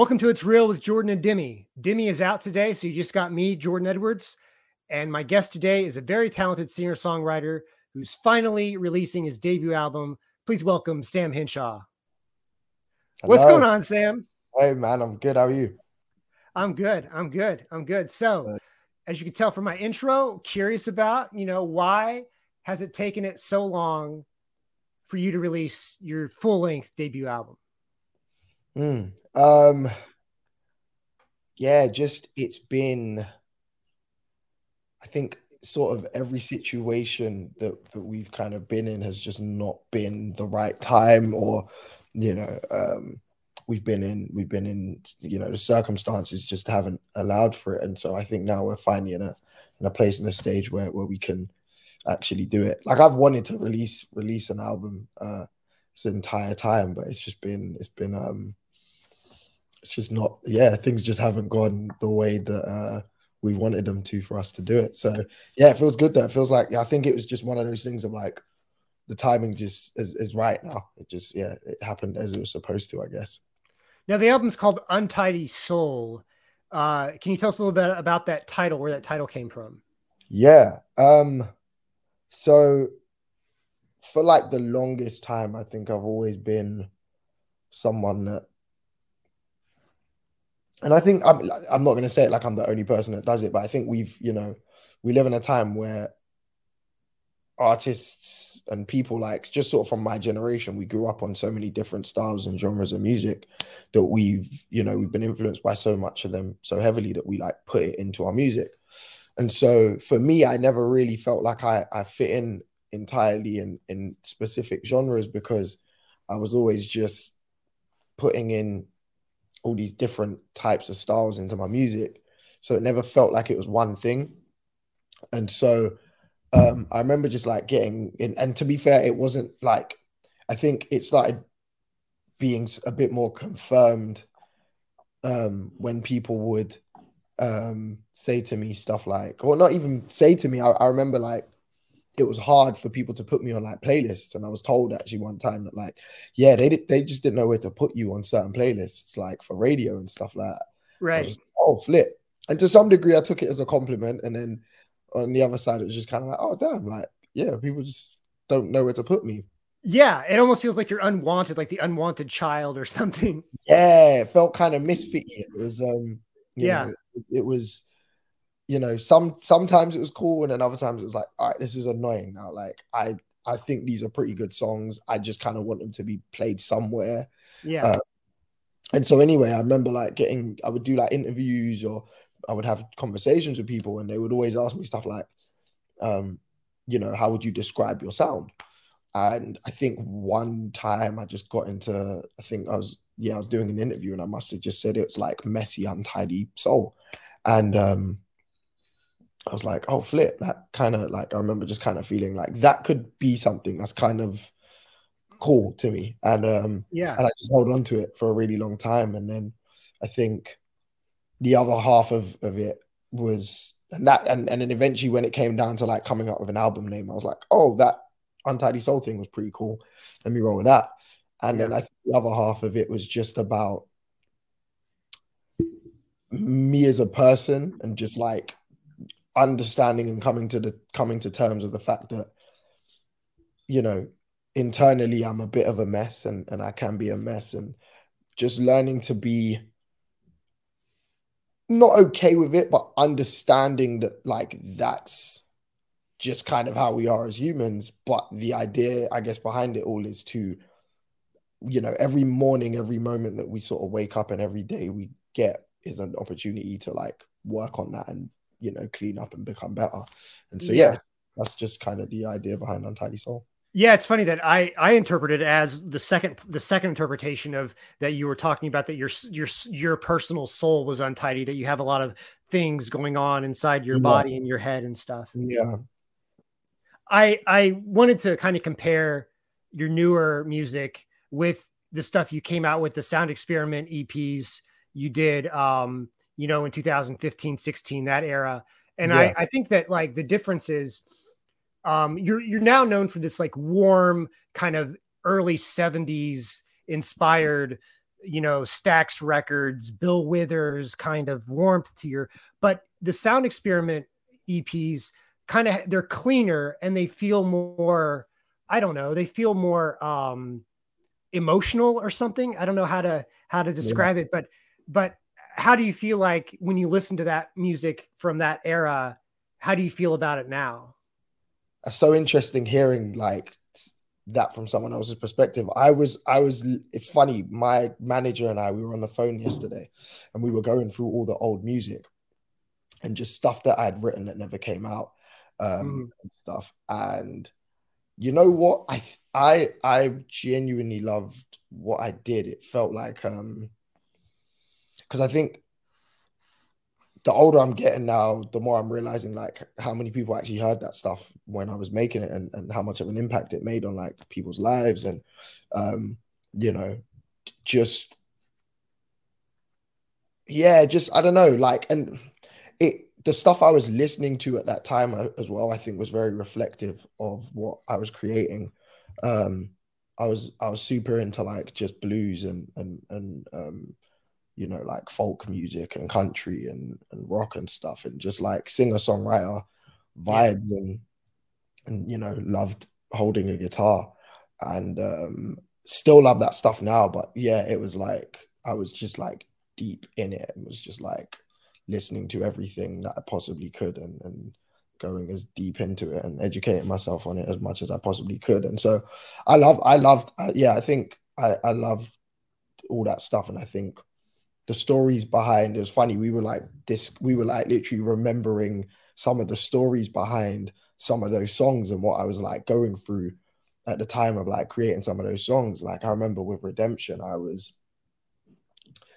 Welcome to It's Real with Jordan and Demi. Demi is out today, so you just got me, Jordan Edwards. And my guest today is a very talented singer songwriter who's finally releasing his debut album. Please welcome Sam Henshaw. Hello. What's going on, Sam? Hey, man, I'm good. How are you? I'm good. I'm good. I'm good. So, as you can tell from my intro, curious about, you know, why has it taken it so long for you to release your full length debut album? Mm, um, yeah, just it's been, I think, sort of every situation that that we've kind of been in has just not been the right time, or you know, um, we've been in we've been in you know the circumstances just haven't allowed for it, and so I think now we're finally in a in a place in a stage where where we can actually do it. Like I've wanted to release release an album uh this entire time, but it's just been it's been um it's just not yeah things just haven't gone the way that uh we wanted them to for us to do it. So yeah it feels good though. It feels like yeah, i think it was just one of those things of like the timing just is, is right now. It just yeah it happened as it was supposed to i guess. Now the album's called untidy soul. Uh can you tell us a little bit about that title where that title came from? Yeah um so for like the longest time i think i've always been someone that and I think I'm I'm not going to say it like I'm the only person that does it, but I think we've you know we live in a time where artists and people like just sort of from my generation we grew up on so many different styles and genres of music that we've you know we've been influenced by so much of them so heavily that we like put it into our music. And so for me i never really felt like i i fit in entirely in in specific genres because i was always just putting in all these different types of styles into my music. So it never felt like it was one thing. And so um, I remember just like getting in, and to be fair, it wasn't like I think it started being a bit more confirmed um, when people would um, say to me stuff like, or not even say to me. I, I remember like it was hard for people to put me on like playlists. And I was told actually one time that like, yeah, they they just didn't know where to put you on certain playlists, like for radio and stuff like that. Right. Just, oh, flip. And to some degree, I took it as a compliment. And then on the other side, it was just kind of like, oh, damn, like, yeah, people just don't know where to put me. Yeah, it almost feels like you're unwanted, like the unwanted child or something. Yeah, it felt kind of misfit. It was, um, yeah, know, it, it was you know, some sometimes it was cool, and then other times it was like, all right, this is annoying now. Like, I I think these are pretty good songs. I just kind of want them to be played somewhere. Yeah. Uh, and so anyway, I remember like getting, I would do like interviews or I would have conversations with people, and they would always ask me stuff like, um, you know, how would you describe your sound? And I think one time I just got into, I think I was, yeah, I was doing an interview and I must have just said it's like messy, untidy soul. And um, I was like, oh, flip. That kind of like, I remember just kind of feeling like that could be something that's kind of cool to me. And um, yeah, and I just held on to it for a really long time. And then I think the other half of, of it was, and that, and, and then eventually when it came down to like coming up with an album name, I was like, oh, that Untidy Soul thing was pretty cool. Let me roll with that. And yeah. then I think the other half of it was just about me as a person and just like understanding and coming to the coming to terms with the fact that you know internally i'm a bit of a mess and and i can be a mess. And just learning to be not okay with it but understanding that like that's just kind of how we are as humans. But the idea i guess behind it all is to you know every morning every moment that we sort of wake up and every day we get is an opportunity to like work on that and you know clean up and become better and so yeah, yeah that's just kind of the idea behind untidy soul yeah, it's funny that I I interpret it as the second the second interpretation of that you were talking about that your your your personal soul was untidy that you have a lot of things going on inside your yeah. body and your head and stuff. Yeah. I I wanted to kind of compare your newer music with the stuff you came out with the sound experiment EPs you did um you know, in 2015, 16, that era. And yeah. I, I think that like the difference is um, you're you're now known for this like warm kind of early 70s inspired you know, Stax Records, Bill Withers kind of warmth to your, but the sound experiment EPs kind of they're cleaner and they feel more, I don't know, they feel more um emotional or something. I don't know how to how to describe yeah. it, but but how do you feel like when you listen to that music from that era? How do you feel about it now? It's so interesting hearing like that from someone else's perspective. I was, I was, it's funny. My manager and I, we were on the phone yesterday and we were going through all the old music and just stuff that I had written that never came out um, mm. and stuff. And you know what? I, I, I genuinely loved what I did. It felt like, um, because I think the older I'm getting now, the more I'm realizing like how many people actually heard that stuff when I was making it and, and how much of an impact it made on like people's lives and um, you know, just yeah, just I don't know, like and it the stuff I was listening to at that time as well, I think was very reflective of what I was creating. Um, I was I was super into like just blues and and and um you know, like folk music and country and, and rock and stuff, and just like singer songwriter vibes yeah. and and you know, loved holding a guitar and um still love that stuff now. But yeah, it was like I was just like deep in it and was just like listening to everything that I possibly could and and going as deep into it and educating myself on it as much as I possibly could. And so I love I loved yeah, I think I I love all that stuff and I think the stories behind it was funny. We were like this, we were like literally remembering some of the stories behind some of those songs and what I was like going through at the time of like creating some of those songs. Like I remember with Redemption, I was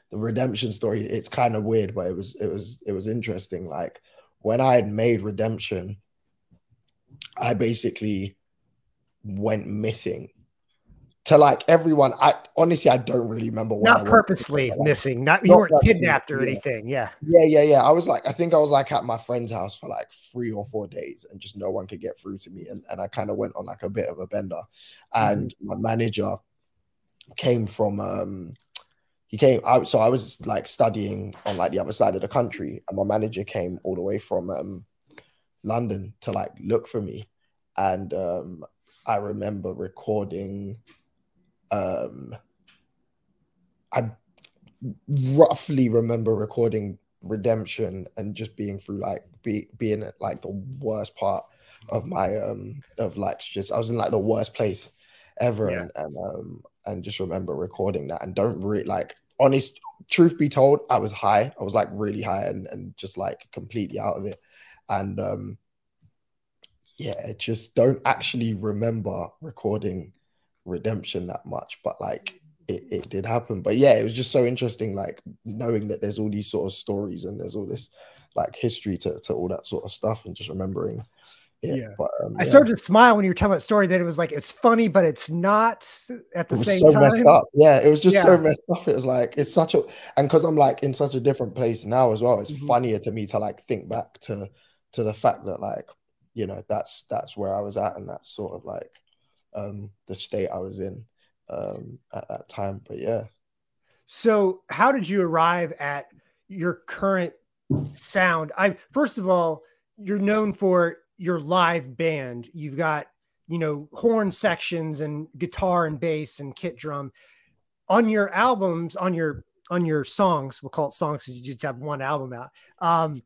the redemption story, it's kind of weird, but it was it was it was interesting. Like when I had made Redemption, I basically went missing to like everyone. I honestly, I don't really remember what. Not purposely missing. Not, not you weren't kidnapped or yeah. anything. Yeah. Yeah, yeah, yeah. I was like, I think I was like at my friend's house for like three or four days, and just no one could get through to me, and and I kind of went on like a bit of a bender, and mm-hmm. my manager came from um he came out so i was like studying on like the other side of the country and my manager came all the way from um london to like look for me and um i remember recording um, I roughly remember recording Redemption and just being through like be, being at like the worst part of my um of like just I was in like the worst place ever yeah. and, and um and just remember recording that and don't really like honest truth be told I was high I was like really high and, and just like completely out of it and um yeah just don't actually remember recording redemption that much, but like it, it did happen. But yeah, it was just so interesting, like knowing that there's all these sort of stories and there's all this like history to, to all that sort of stuff and just remembering. Yeah, yeah. But, um, I started to smile when you were telling that story that it was like it's funny, but it's not at the same so time. Messed up. Yeah, it was just yeah. so messed up. It was like it's such a and because I'm like in such a different place now as well, it's mm-hmm. funnier to me to like think back to to the fact that like you know that's that's where I was at and that's sort of like um, the state I was in um, at that time. But yeah. So, how did you arrive at your current sound? I first of all, you're known for your live band. You've got you know horn sections and guitar and bass and kit drum on your albums on your on your songs we'll call it songs because you just have one album out um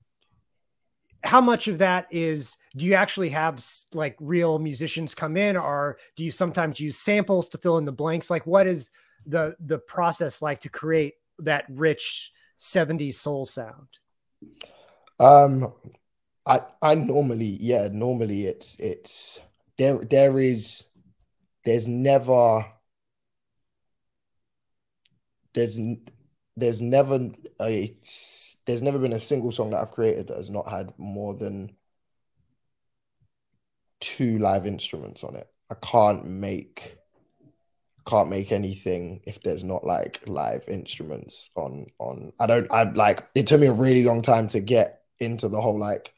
how much of that is do you actually have like real musicians come in or do you sometimes use samples to fill in the blanks? Like what is the the process like to create that rich 70s soul sound? Um i i normally yeah normally it's it's there there is there's never there's there's never a there's never been a single song that I've created that has not had more than two live instruments on it. I can't make I can't make anything if there's not like live instruments on on I don't I like it took me a really long time to get into the whole like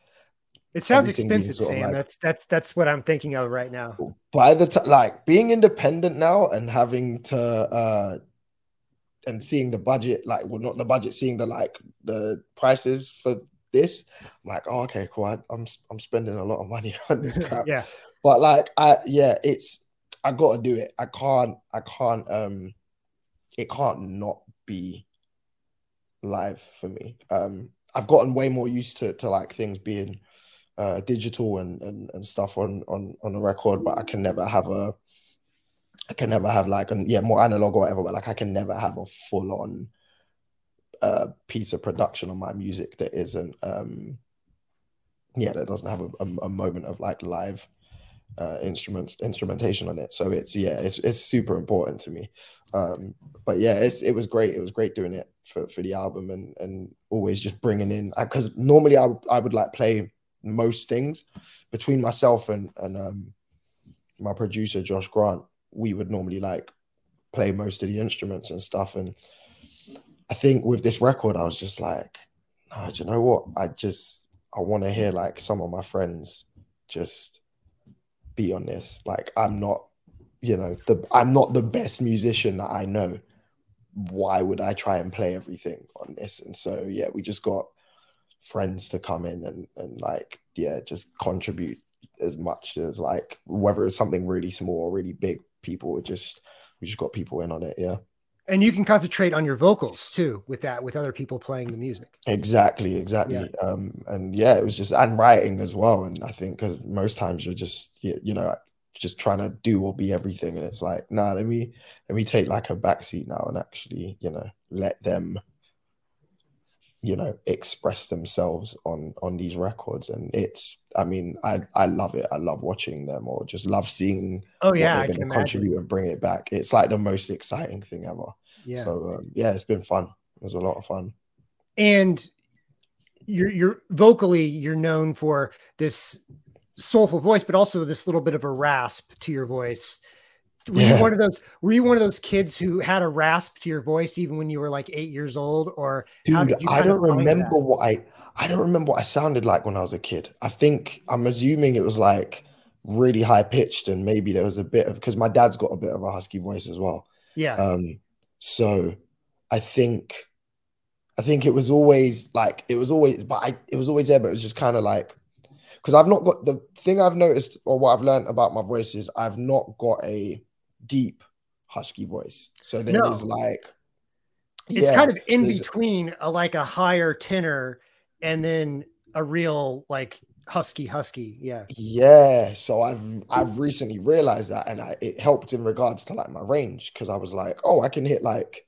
it sounds expensive, Sam. Like, that's that's that's what I'm thinking of right now. By the time like being independent now and having to uh and seeing the budget, like well, not the budget, seeing the like the prices for this, I'm like, oh, okay, cool. I, I'm I'm spending a lot of money on this crap. yeah. But like, I yeah, it's I got to do it. I can't. I can't. Um, it can't not be live for me. Um, I've gotten way more used to to like things being uh, digital and, and and stuff on on on a record, but I can never have a I can never have like an yeah more analog or whatever, but like I can never have a full on uh, piece of production on my music that isn't um yeah that doesn't have a, a, a moment of like live uh, instruments instrumentation on it. So it's yeah, it's it's super important to me. Um, but yeah, it's it was great. It was great doing it for for the album and and always just bringing in because normally I would I would like play most things between myself and and um my producer Josh Grant. We would normally like play most of the instruments and stuff. And I think with this record, I was just like, no, do you know what? I just I want to hear like some of my friends just be on this. Like I'm not, you know, the I'm not the best musician that I know. Why would I try and play everything on this? And so yeah, we just got friends to come in and and like yeah, just contribute as much as like whether it's something really small or really big. People just we just got people in on it. Yeah and you can concentrate on your vocals too with that with other people playing the music exactly exactly yeah. um and yeah it was just and writing as well and i think because most times you're just you, you know just trying to do or be everything and it's like nah let me let me take like a backseat now and actually you know let them you know express themselves on on these records. And it's i mean i i love it. I love watching them or just love seeing oh yeah they're going to contribute and bring it back. It's like the most exciting thing ever. Yeah. So um, yeah it's been fun. It was a lot of fun. And you're you're vocally you're known for this soulful voice but also this little bit of a rasp to your voice were yeah. you one of those? Were you one of those kids who had a rasp to your voice even when you were like eight years old? Or dude, I don't remember that? what I. I don't remember what I sounded like when I was a kid. I think I'm assuming it was like really high pitched and maybe there was a bit of because my dad's got a bit of a husky voice as well. Yeah. Um. So, I think, I think it was always like it was always, but I it was always there, but it was just kind of like because I've not got the thing I've noticed or what I've learned about my voice is I've not got a deep husky voice. So there no. is like it's yeah, kind of in between a, like a higher tenor and then a real like husky husky yeah yeah so i've i've recently realized that and I, it helped in regards to like my range because i was like oh i can hit like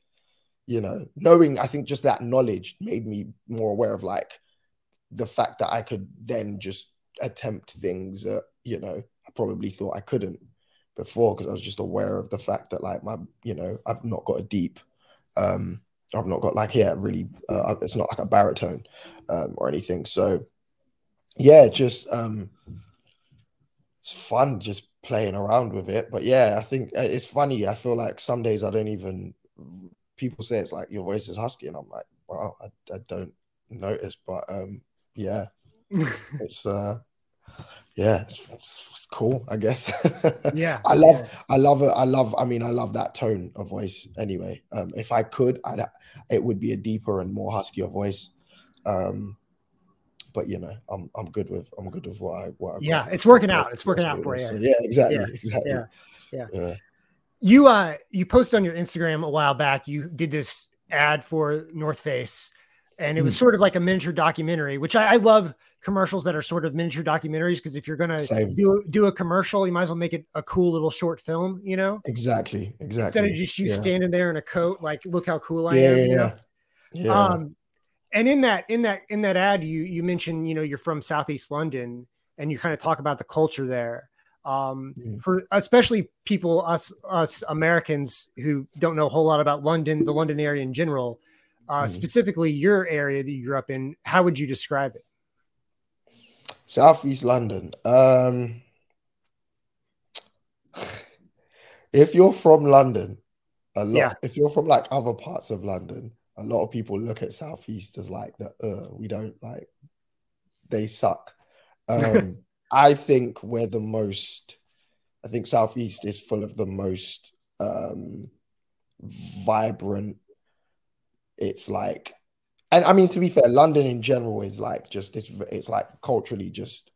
you know knowing i think just that knowledge made me more aware of like the fact that i could then just attempt things that you know i probably thought i couldn't before because I was just aware of the fact that like my you know I've not got a deep um I've not got like yeah really uh, it's not like a baritone um, or anything. So yeah just um it's fun just playing around with it. But yeah I think uh, it's funny I feel like some days I don't even people say it's like your voice is husky and I'm like well I, I don't notice but um yeah. It's uh yeah, it's, it's, cool, I guess. Yeah, I love, yeah. I love it. I love. I mean, I love that tone of voice. Anyway, um, if I could, I'd, it would be a deeper and more huskier voice. Um, but you know, I'm I'm good with I'm good with what I what. I've yeah, it's working out. It's working out for you. So, yeah, exactly, yeah. exactly. Yeah. yeah, yeah. You uh, you posted on your Instagram a while back. You did this ad for North Face, and it was mm. sort of like a miniature documentary, which I, I love commercials that are sort of miniature documentaries because if you're gonna do do a commercial, you might as well make it a cool little short film, you know? Exactly, exactly. Instead of just you yeah. standing there in a coat, like look how cool I yeah, am. Yeah, yeah. Um, and in that in that in that ad, you you mentioned you know you're from Southeast London, and you kind of talk about the culture there. Um, mm. for especially people us us Americans who don't know a whole lot about London, the London area in general. Uh, mm. Specifically, your area that you grew up in, how would you describe it? Southeast London. Um, if you're from London, a lot. Yeah. If you're from like other parts of London, a lot of people look at Southeast as like the uh, we don't like. They suck. Um, I think we're the most. I think Southeast is full of the most um, vibrant, it's like, and I mean to be fair, London in general is like just it's it's like culturally just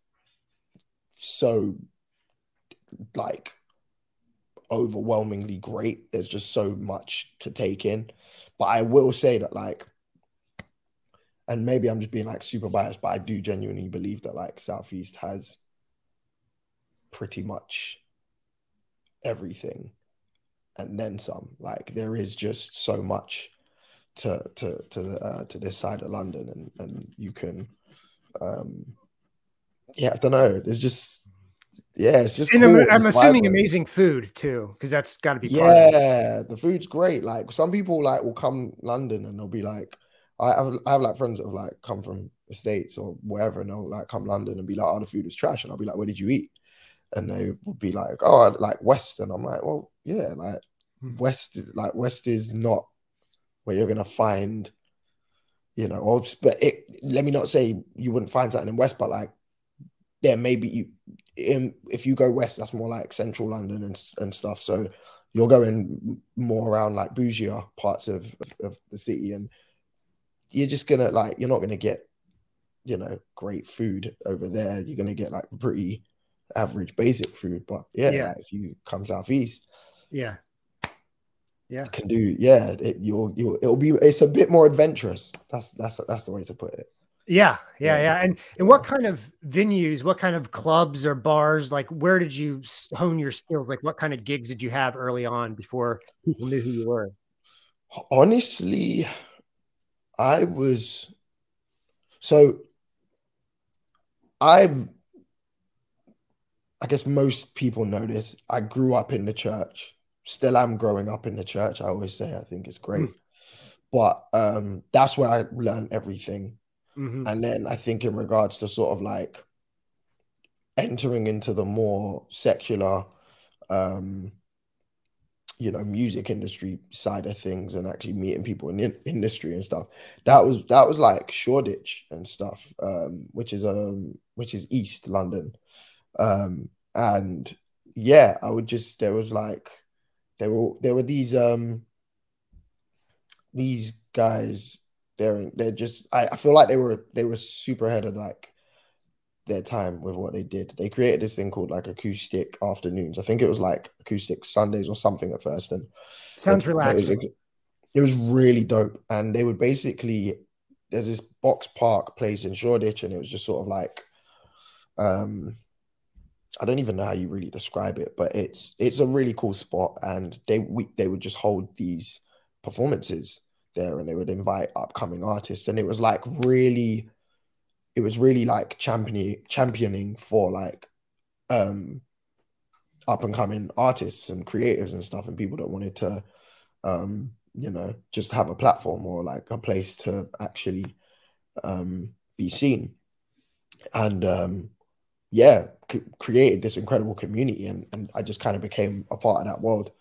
so like overwhelmingly great. There's just so much to take in. But I will say that like and maybe I'm just being like super biased, but I do genuinely believe that like Southeast has pretty much everything and then some. Like there is just so much to to to uh, to this side of London, and and you can, um, yeah, I don't know. It's just yeah, it's just. Cool. I'm, I'm assuming vibrant. amazing food too, because that's got to be. Yeah, the food's great. Like some people like will come London and they'll be like, I have I have like friends that have like come from the states or wherever, and they'll like come London and be like, "Oh, the food is trash," and I'll be like, "Where did you eat?" And they would be like, "Oh, like West," and I'm like, "Well, yeah, like hmm. West, like West is not where you're gonna find, you know, or but it. Let me not say you wouldn't find something in West, but like there maybe you in if you go west, that's more like central London and and stuff. So you're going more around like bougier parts of, of, of the city and you're just gonna like you're not gonna get you know great food over there. You're gonna get like pretty average basic food. But yeah, yeah. Like if you come southeast, yeah, yeah, can do yeah. It, you'll you'll it'll be it's a bit more adventurous. That's that's that's the way to put it. Yeah, yeah, yeah. And and what kind of venues, what kind of clubs or bars, like where did you hone your skills? Like what kind of gigs did you have early on before people knew who you were? Honestly, I was so I've I guess most people know this. I grew up in the church. Still am growing up in the church. I always say I think it's great. Mm. But um that's where I learned everything. Mm-hmm. And then I think in regards to sort of like entering into the more secular um you know music industry side of things and actually meeting people in the industry and stuff that was that was like shoreditch and stuff um which is um which is east london um and yeah i would just there was like there were there were these um these guys they're they're just I, I feel like they were they were super ahead of like their time with what they did. They created this thing called like acoustic afternoons. I think it was like acoustic Sundays or something at first. And sounds it, relaxing. It was, it was, really dope. And they would basically there's this Boxpark place in Shoreditch, and it was just sort of like um I don't even know how you really describe it, but it's it's a really cool spot. And they we, they would just hold these performances there and they would invite upcoming artists. And it was like really it was really like championing championing for like um up and coming artists and creatives and stuff and people that wanted to um you know just have a platform or like a place to actually um be seen and um yeah c- created this incredible community and, and i just kind of became a part of that world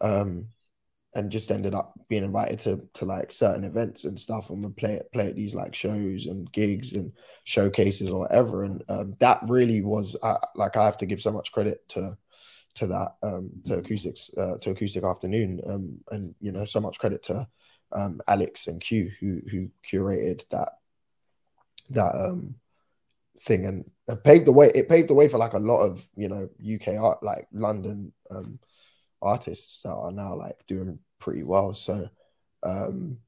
um and just ended up being invited to to like certain events and stuff and would play play at these like shows and gigs and showcases or whatever and um, that really was uh, like I have to give so much credit to to that um, to acoustics uh, to acoustic afternoon um, and you know so much credit to um, Alex and Q who who curated that that um thing and paved the way it paved the way for like a lot of you know UK art like London um artists that are now like doing pretty well. So um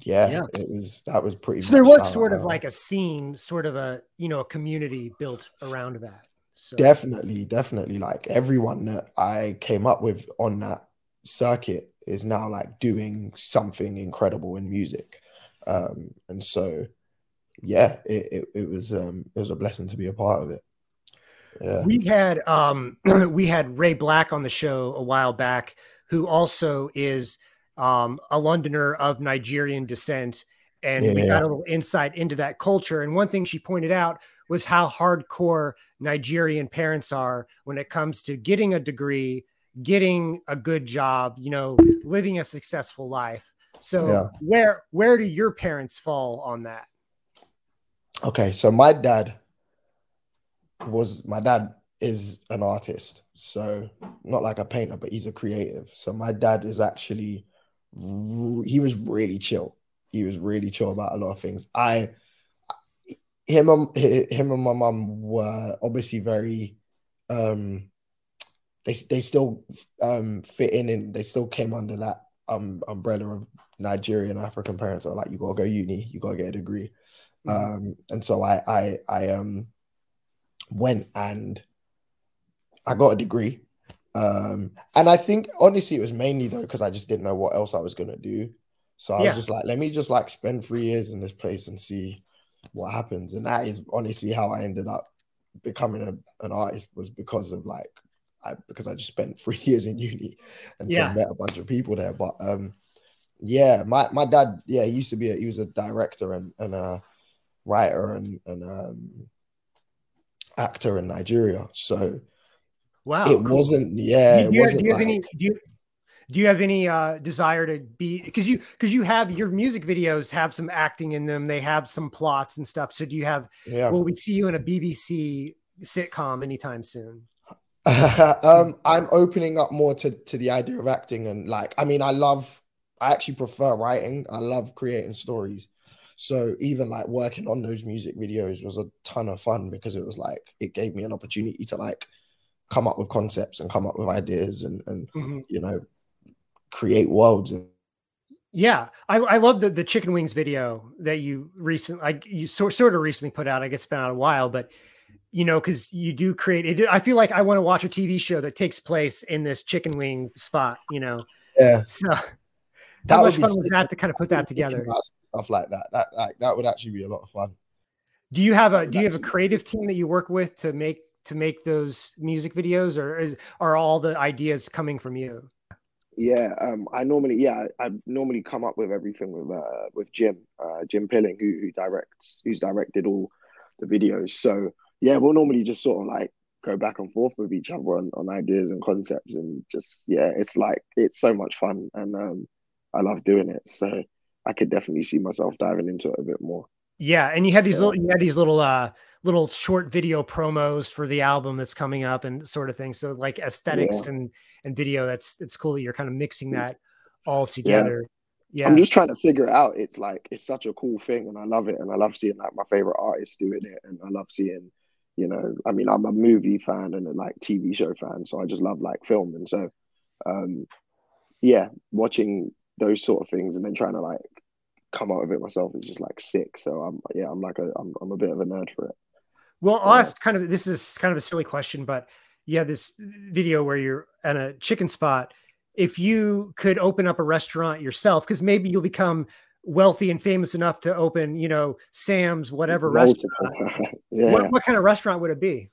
yeah, yeah, it was that was pretty so there was sort of like a scene, sort of a you know, a community built around that. So definitely, definitely like everyone that I came up with on that circuit is now like doing something incredible in music. Um and so yeah, it, it, it was um it was a blessing to be a part of it. Yeah. We had um we had Ray BLK on the show a while back, who also is um a Londoner of Nigerian descent. And yeah. we got a little insight into that culture. And one thing she pointed out was how hardcore Nigerian parents are when it comes to getting a degree, getting a good job, you know, living a successful life. So yeah. where where do your parents fall on that? Okay, so my dad was my dad is an artist, so not like a painter, but he's a creative. So my dad is actually he was really chill. He was really chill about a lot of things. I him and him and my mum were obviously very um they they still um fit in and they still came under that um umbrella of Nigerian African parents are like you gotta go uni, you gotta get a degree. Mm-hmm. Um and so I I I um went and I got a degree. Um and I think honestly it was mainly though because I just didn't know what else I was gonna do. So I yeah. was just like, let me just like spend three years in this place and see what happens. And that is honestly how I ended up becoming a, an artist was because of like I because I just spent three years in uni and yeah. so met a bunch of people there. But um yeah, my my dad, yeah, he used to be a, he was a director and, and a writer and, and um actor in Nigeria. So wow, it cool. wasn't yeah, do you, it wasn't do you have like, any do you do you have any uh desire to be because you because you have your music videos have some acting in them. They have some plots and stuff. So do you have yeah. will we see you in a bbc sitcom anytime soon. Um i'm opening up more to to the idea of acting and like i mean i love i actually prefer writing. I love creating stories so even like working on those music videos was a ton of fun because it was like it gave me an opportunity to like come up with concepts and come up with ideas and and mm-hmm. you know create worlds. Yeah, I, I love the the chicken wings video that you recently like you sort sort of recently put out. I guess it's been out a while, but you know, because you do create it. I feel like I want to watch a TV show that takes place in this chicken wing spot. You know, yeah. So that how much fun was that to kind of put that together? Stuff like that. That like that would actually be a lot of fun. Do you have a Do you have a creative team that you work with to make to make those music videos, or is, are all the ideas coming from you? Yeah, um, I normally yeah I, I, normally come up with everything with uh, with Jim uh, Jim Pilling who who directs who's directed all the videos. So yeah, we'll normally just sort of like go back and forth with each other on, on ideas and concepts and just yeah, it's like it's so much fun and um, I love doing it. So I could definitely see myself diving into it a bit more. Yeah, and you had these yeah. little you had these little uh little short video promos for the album that's coming up and sort of thing. So like aesthetics yeah. and and video. That's it's cool that you're kind of mixing that all together. Yeah. yeah. I'm just trying to figure it out. It's like it's such a cool thing and I love it. And I love seeing like my favorite artists doing it. And I love seeing, you know, I mean, I'm a movie fan and a like TV show fan. So I just love like film. And so um yeah, watching those sort of things and then trying to like come out of it myself is just like sick. So I'm yeah, I'm like a I'm I'm a bit of a nerd for it. Well, I'll uh, ask kind of this is kind of a silly question, but you have this video where you're at a chicken spot. If you could open up a restaurant yourself, because maybe you'll become wealthy and famous enough to open, you know, Sam's whatever Multiple. restaurant. yeah. what, what kind of restaurant would it be?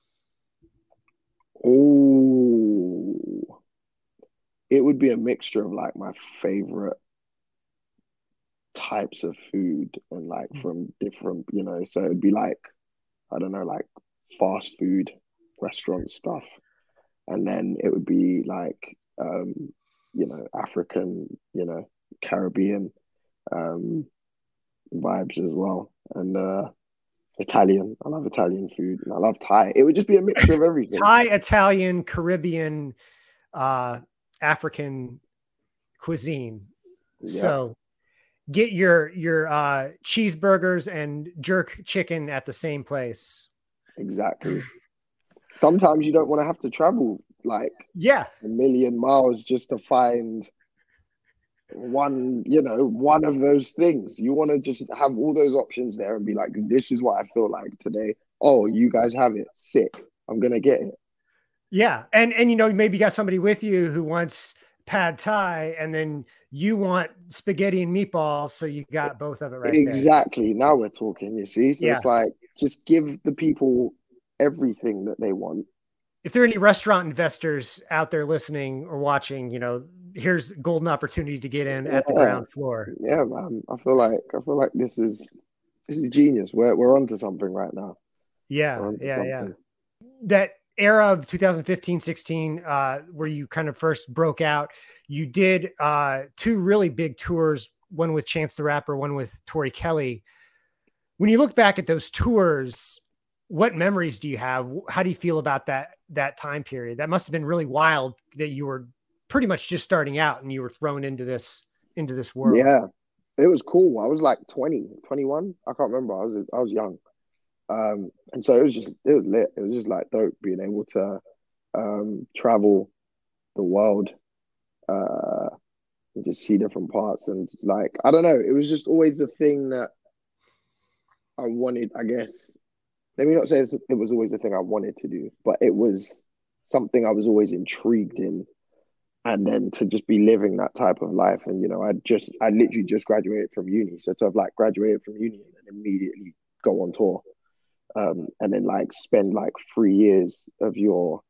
It would be a mixture of like my favorite types of food and like mm. from different, you know, so it'd be like, I don't know, like fast food restaurant stuff and then it would be like um, you know African, you know Caribbean um, vibes as well, and uh, Italian. I love Italian food, and I love Thai. It would just be a mixture of everything. Thai, Italian, Caribbean, uh, African cuisine. Yeah. So get your your uh, cheeseburgers and jerk chicken at the same place. Exactly. Sometimes you don't want to have to travel like yeah. a million miles just to find one you know one of those things. You want to just have all those options there and be like this is what i feel like today. Oh you guys have it. Sick. I'm gonna get it yeah and and you know maybe you got somebody with you who wants pad thai and then you want spaghetti and meatballs so you got both of it right exactly there. now we're talking you see so yeah. it's like just give the people everything that they want. If there are any restaurant investors out there listening or watching, you know, here's golden opportunity to get in yeah. at the ground floor. Yeah, man. I feel like I feel like this is this is genius. We're we're onto something right now. Yeah, yeah, something. yeah. That era of 2015 16 uh, where you kind of first broke out you did uh, two really big tours one with chance the rapper one with tori kelly when you look back at those tours what memories do you have? How do you feel about that that time period? That must have been really wild that you were pretty much just starting out and you were thrown into this into this world. Yeah, it was cool. I was like 20, 21. I can't remember. I was I was young, um, and so it was just it was lit. It was just like dope being able to um, travel the world, uh, and just see different parts and like I don't know. It was just always the thing that I wanted. I guess let me not say it was always the thing I wanted to do, but it was something I was always intrigued in. And then to just be living that type of life, and you know, I just, I literally just graduated from uni, so to have like graduated from uni and immediately go on tour, um, and then like spend like three years of your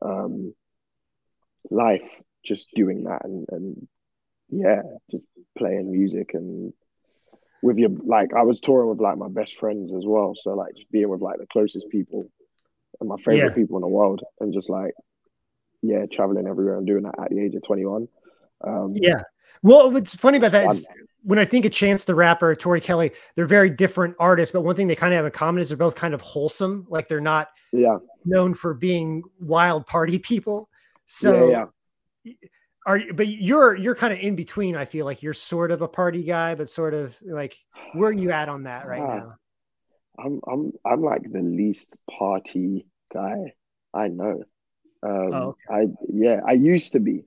um, life just doing that, and and yeah, just playing music and with your like I was touring with like my best friends as well. So like just being with like the closest people and my favorite yeah. people in the world and just like yeah, traveling everywhere and doing that at the age of 21. Um, yeah. Well, what's funny about that is when I think of Chance the Rapper, Tori Kelly, they're very different artists, but one thing they kind of have in common is they're both kind of wholesome. Like they're not yeah known for being wild party people. So yeah, yeah are you, but you're you're kind of in between. I feel like you're sort of a party guy, but sort of like where are you at on that right uh, now? I'm I'm I'm like the least party guy I know. Um, oh, okay. I yeah, I used to be.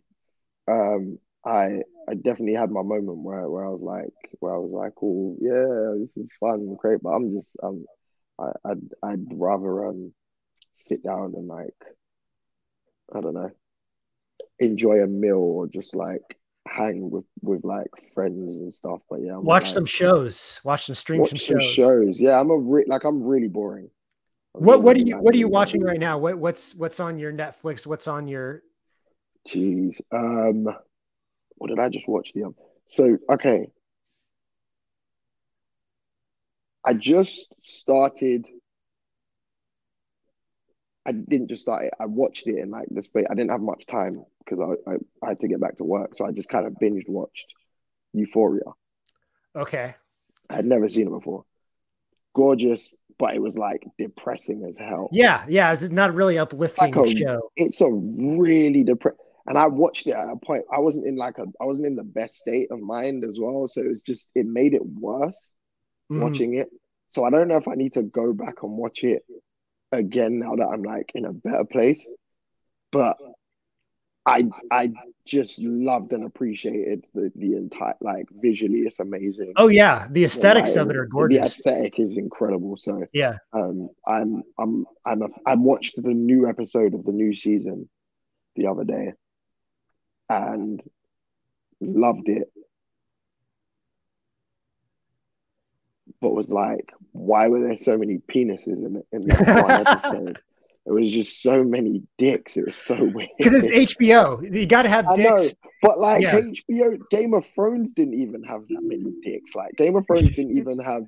Um, I I definitely had my moment where, where I was like where I was like, oh yeah, this is fun, and great, but I'm just um I I'd, I'd rather um sit down and like I don't know enjoy a meal or just like hang with with like friends and stuff. But yeah, I'm watch like, some shows, watch some streams, watch some shows. shows. Yeah, I'm a re- like I'm really boring. I'm what really what are you what are you watching right now? What what's what's on your Netflix? What's on your? Jeez, um, what did I just watch the um? So okay, I just started I didn't just start it. I watched it in like this way. I didn't have much time because I, I, I, had to get back to work. So I just kind of binged watched Euphoria. Okay. I had never seen it before. Gorgeous, but it was like depressing as hell. Yeah, yeah. It's not really uplifting like a, show. It's a really depressing and I watched it at a point I wasn't in like a I wasn't in the best state of mind as well. So it was just it made it worse mm. watching it. So I don't know if I need to go back and watch it again now that I'm like in a better place. But I I just loved and appreciated the the entire like visually it's amazing. Oh yeah, the aesthetics of it are gorgeous. The aesthetic is incredible. So yeah, um, I'm I'm I'm a, I watched the new episode of the new season the other day, and loved it. but was like, why were there so many penises in, in that one episode? It was just so many dicks. It was so weird. Because it's HBO. You got to have dicks. Know, but like yeah. HBO, Game of Thrones didn't even have that many dicks. Like Game of Thrones didn't even have.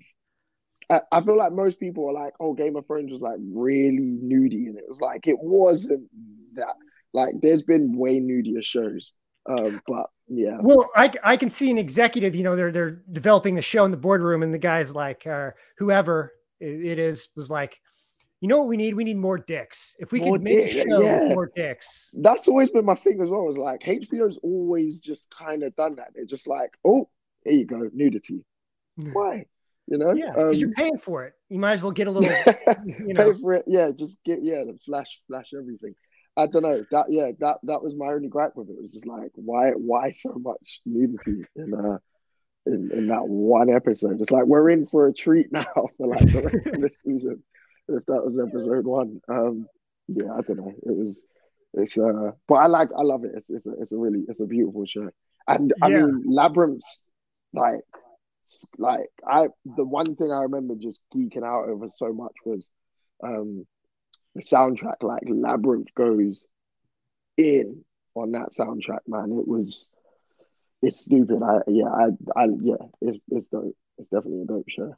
I, I feel like most people are like, "Oh, Game of Thrones was like really nudie," and it was like it wasn't that. Like, there's been way nudier shows, um, but yeah. Well, I, I can see an executive, you know, they're they're developing the show in the boardroom, and the guy's like, uh, whoever it is, was like, you know what we need? We need more dicks. If we more could make dick, a show yeah. more dicks. That's always been my thing as well. Was like HBO's always just kind of done that. They're just like, oh, here you go, nudity. Why? You know? Yeah, because um, you're paying for it. You might as well get a little. you know. Pay for it. Yeah, just get yeah, the flash, flash everything. I don't know. That yeah, that that was my only gripe with it. It was just like, why why so much nudity in uh in, in that one episode? It's like we're in for a treat now for like the rest of the season. If that was episode one. Um yeah, I don't know. It was it's uh but I like I love it. It's it's a it's a really it's a beautiful show. And I mean Labrinth's like like I the one thing I remember just geeking out over so much was um the soundtrack, like Labrinth goes in on that soundtrack, man. It was it's stupid. I yeah, I I yeah, it's it's dope. It's definitely a dope show.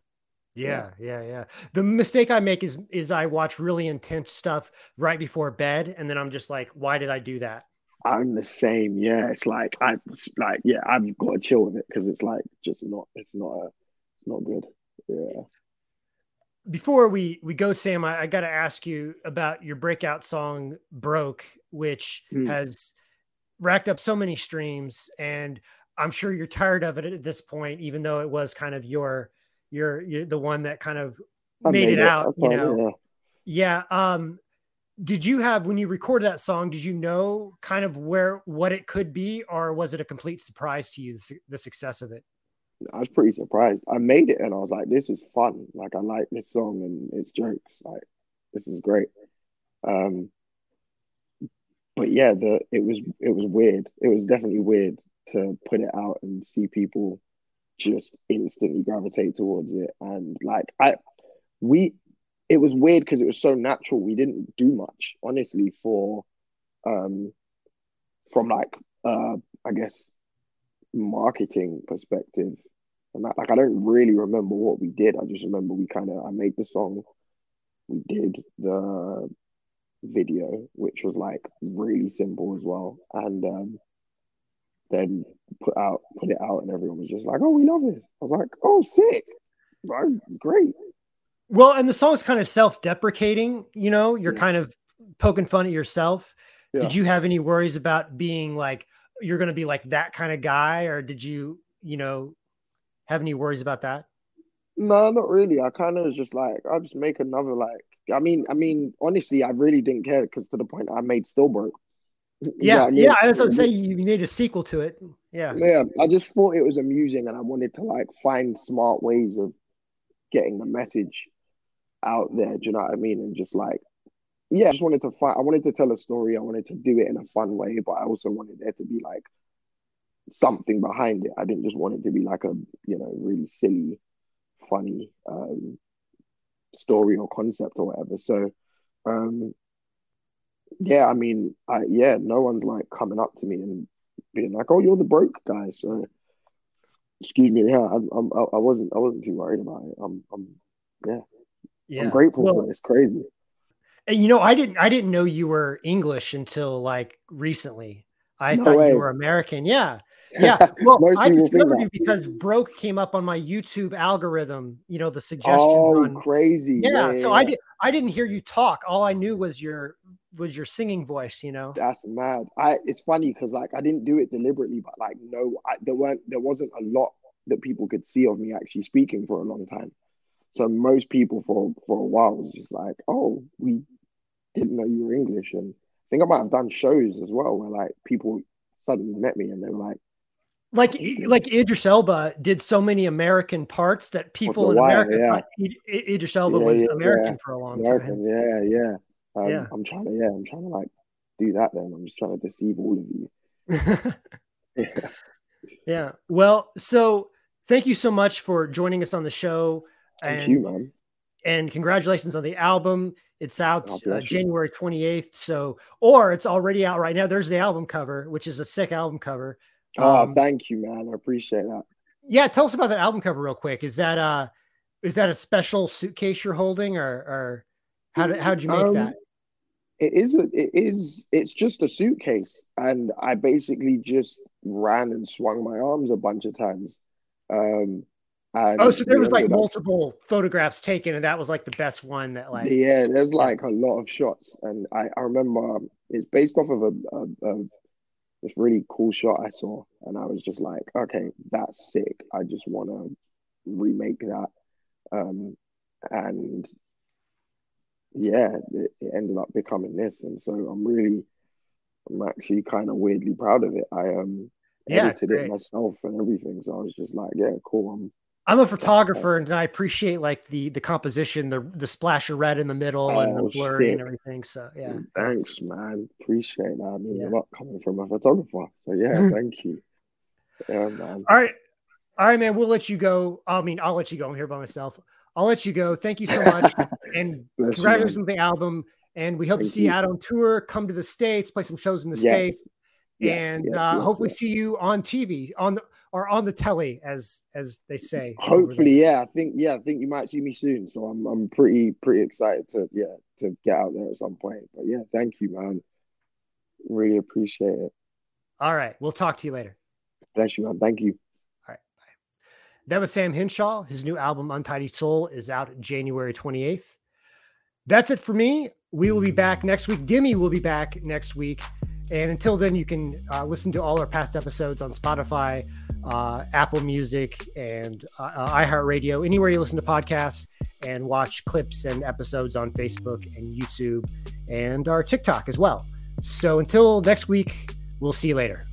Yeah, yeah, yeah. The mistake I make is is I watch really intense stuff right before bed, and then I'm just like, why did I do that? I'm the same. Yeah, it's like I like yeah, I've got to chill with it because it's like just not. It's not a. It's not good. Yeah before we we go, Sam, I, I got to ask you about your breakout song "Broke," which mm. has racked up so many streams, and I'm sure you're tired of it at this point, even though it was kind of your your, your the one that kind of made, made, it, it out. You know, yeah. yeah. Um, did you have when you recorded that song? Did you know kind of where what it could be, or was it a complete surprise to you the success of it? I was pretty surprised. I made it and I was like, this is fun. Like I like this song and it's jokes. Like this is great. Um but yeah, the it was it was weird. It was definitely weird to put it out and see people just instantly gravitate towards it. And like I we it was weird because it was so natural. We didn't do much, honestly, for um from like uh I guess marketing perspective and that like I don't really remember what we did. I just remember we kind of I made the song, we did the video, which was like really simple as well, and um, then put out put it out, and everyone was just like, "Oh, we love it." I was like, "Oh, sick, great." Well, and the song's kind of self-deprecating. You know, you're yeah. kind of poking fun at yourself. Yeah. Did you have any worries about being like you're going to be like that kind of guy, or did you, you know, have any worries about that? No, not really. I kind of was just like, I'll just make another like. I mean, I mean, honestly, I really didn't care because to the point I made still. Yeah, I mean? yeah. That's what I'm saying. You made a sequel to it. Yeah, yeah. I just thought it was amusing, and I wanted to like find smart ways of getting the message out there. Do you know what I mean? And just like, yeah, I just wanted to find. I wanted to tell a story. I wanted to do it in a fun way, but I also wanted there to be like something behind it. I didn't just want it to be like a you know really silly, funny um, story or concept or whatever. So, um, yeah, I mean, I yeah, no one's like coming up to me and being like, "Oh, you're the broke guy." So, excuse me, yeah, I'm, I'm I wasn't I wasn't too worried about it. I'm, I'm yeah, yeah, I'm grateful well, for it. It's crazy. You know, I didn't I didn't know you were English until like recently. I no thought way. you were American. Yeah. Yeah. Well, I discovered you because broke came up on my YouTube algorithm, you know, the suggestion. Oh, on, crazy. Yeah, yeah so yeah. I did I didn't hear you talk. All I knew was your was your singing voice, you know. That's mad. I it's funny because like I didn't do it deliberately, but like no, I, there weren't there wasn't a lot that people could see of me actually speaking for a long time. So most people for for a while was just like, oh, we didn't know you were English, and I think I might have done shows as well where like people suddenly met me and they were like, like like Idris Elba did so many American parts that people in America yeah. thought Idris Elba yeah, was yeah, American for a long American, time. Yeah, yeah. Um, yeah. I'm trying to yeah, I'm trying to like do that. Then I'm just trying to deceive all of you. yeah. yeah. Well, so thank you so much for joining us on the show. Thank and, you, man. And congratulations on the album. It's out uh, January 28th. So, or it's already out right now. There's the album cover, which is a sick album cover. Oh, um, thank you, man. I appreciate that. Yeah, tell us about that album cover real quick. Is that uh is that a special suitcase you're holding or or how did how did you make um, that? It is a, it is it's just a suitcase and I basically just ran and swung my arms a bunch of times. Um and oh, so there was like multiple up. photographs taken, and that was like the best one that like yeah, there's like a lot of shots, and I, I remember it's based off of a, a, a this really cool shot I saw, and I was just like, okay, that's sick. I just want to remake that. Um, and yeah, it, it, ended up becoming this, and so I'm really, I'm actually kind of weirdly proud of it. I um yeah, edited it myself and everything, so I was just like, yeah, cool. I'm I'm a photographer and I appreciate like the the composition, the the splash of red in the middle oh, and the blurring sick. and everything. So yeah. Thanks, man. Appreciate that. It means yeah. a lot coming from a photographer. So yeah, thank you. Yeah, man. All right. All right, man. We'll let you go. I mean, I'll let you go. I'm here by myself. I'll let you go. Thank you so much. and Bless congratulations on the album. And we hope thank to see you out on tour, come to the States, play some shows in the yes. States. Yes, and yes, uh, hopefully see you on TV on the or on the telly, as as they say. Hopefully, yeah. I think yeah, I think you might see me soon. So I'm I'm pretty pretty excited to yeah to get out there at some point. But yeah, thank you, man. Really appreciate it. All right, we'll talk to you later. Bless you, man. Thank you. All right, bye. That was Sam Henshaw. His new album Untidy Soul is out January 28th. That's it for me. We will be back next week. Dimmy will be back next week. And until then, you can uh, listen to all our past episodes on Spotify, uh, Apple Music, and uh, uh iHeartRadio, anywhere you listen to podcasts, and watch clips and episodes on Facebook and YouTube and our TikTok as well. So until next week, we'll see you later.